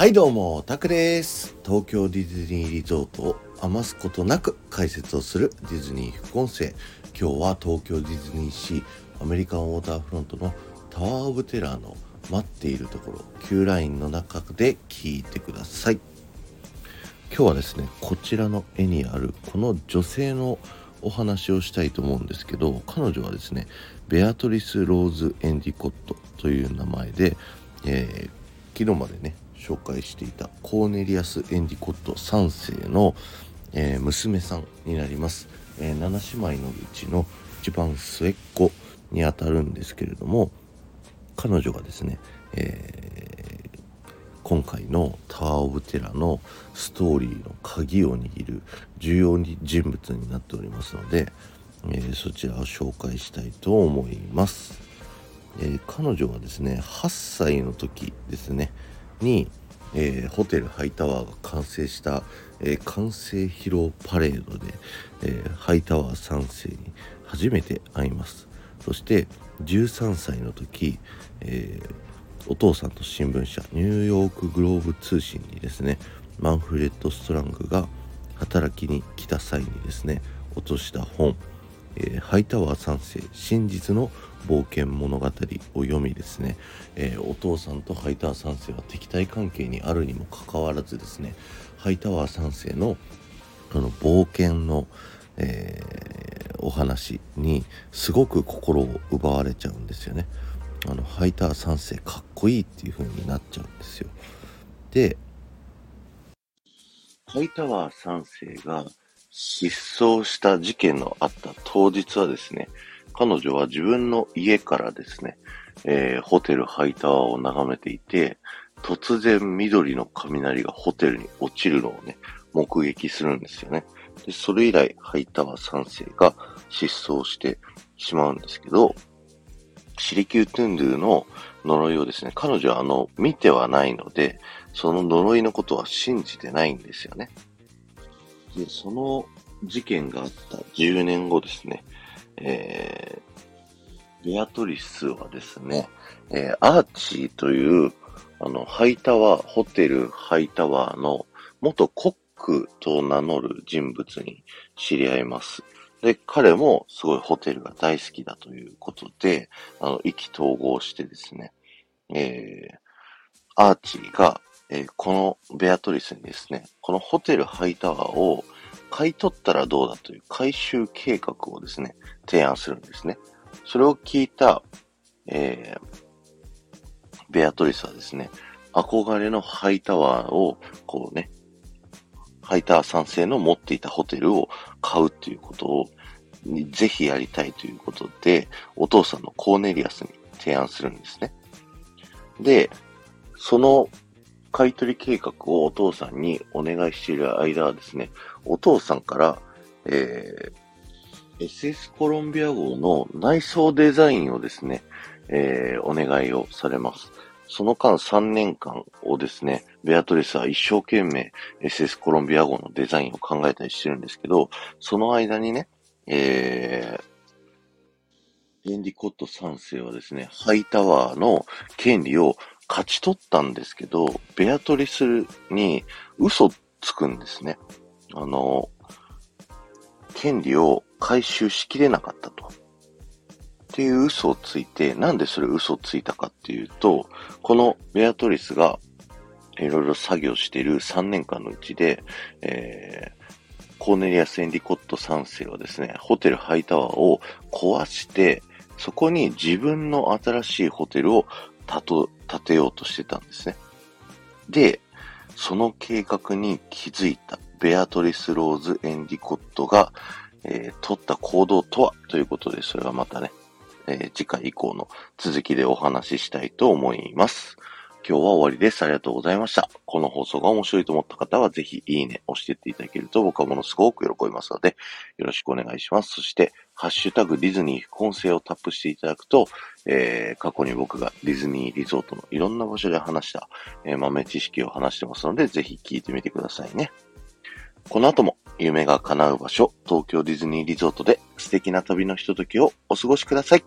はいどうも、タクです。東京ディズニーリゾートを余すことなく解説をするディズニー副音声。今日は東京ディズニーシーアメリカンウォーターフロントのタワーオブテラーの待っているところ、Q ラインの中で聞いてください。今日はですね、こちらの絵にあるこの女性のお話をしたいと思うんですけど、彼女はですね、ベアトリス・ローズ・エンディコットという名前で、えー昨日までね紹介していたコーネリアス・エンディコット3世の、えー娘さんになります、えー7姉妹のうちの一番末っ子にあたるんですけれども彼女がですね、えー今回のタワー・オブ・テラのストーリーの鍵を握る重要人物になっておりますので、えーそちらを紹介したいと思います。えー彼女はですね8歳の時ですねに、えーホテルハイタワーが完成した、えー完成披露パレードで、えーハイタワー3世に初めて会います。そして13歳の時、えお父さんと新聞社ニューヨークグローブ通信にですねマンフレッド・ストラングが働きに来た際にですね落とした本。えーハイタワー3世真実の冒険物語を読みですね、えーお父さんとハイタワー3世は敵対関係にあるにもかかわらずですねハイタワー3世のあの冒険の、えーお話にすごく心を奪われちゃうんですよね。あのハイター3世かっこいいっていう風になっちゃうんですよ。でハイタワー3世が失踪した事件のあった当日はですね、彼女は自分の家からですね、えーホテルハイタワーを眺めていて、突然緑の雷がホテルに落ちるのをね、目撃するんですよね。でそれ以来、ハイタワー3世が失踪してしまうんですけど、シリキュートゥンドゥの呪いをですね、彼女はあの、見てはないので、その呪いのことは信じてないんですよね。で、その事件があった10年後ですね、えー、ベアトリスはですね、えーアーチーという、あの、ハイタワー、ホテルハイタワーの元コックと名乗る人物に知り合います。で、彼もすごいホテルが大好きだということで、あの、意気投合してですね、えー、アーチーが、えーこのベアトリスにですね、このホテルハイタワーを買い取ったらどうだという回収計画をですね、提案するんですね。それを聞いた、えー、ベアトリスはですね、憧れのハイタワーを、こうね、ハイタワー3世の持っていたホテルを買うっていうことを、ぜひやりたいということで、お父さんのコーネリアスに提案するんですね。で、その買取計画をお父さんにお願いしている間はですね、お父さんから、えー、SS コロンビア号の内装デザインをですね、えーお願いをされます。その間3年間をですね、ベアトリスは一生懸命 SS コロンビア号のデザインを考えたりしてるんですけど、その間にね、えー、エンディコット3世はですね、ハイタワーの権利を勝ち取ったんですけど、ベアトリスに嘘つくんですね。あの、権利を回収しきれなかったと。っていう嘘をついて、なんでそれ嘘をついたかっていうと、このベアトリスがいろいろ作業している3年間のうちで、えーコーネリアス・エンディコット3世はですね、ホテルハイタワーを壊して、そこに自分の新しいホテルを建と建てようとしてたんですね。で、その計画に気づいたベアトリス・ローズ・エンディコットが、えー取った行動とは？ということで、それはまたね、えー次回以降の続きでお話ししたいと思います。今日は終わりです。ありがとうございました。この放送が面白いと思った方は、ぜひいいね押していっていただけると僕はものすごく喜びますので、よろしくお願いします。そして、ハッシュタグディズニー副音声をタップしていただくと、えー過去に僕がディズニーリゾートのいろんな場所で話した、えー豆知識を話してますので、ぜひ聞いてみてくださいね。この後も夢が叶う場所、東京ディズニーリゾートで素敵な旅のひとときをお過ごしください。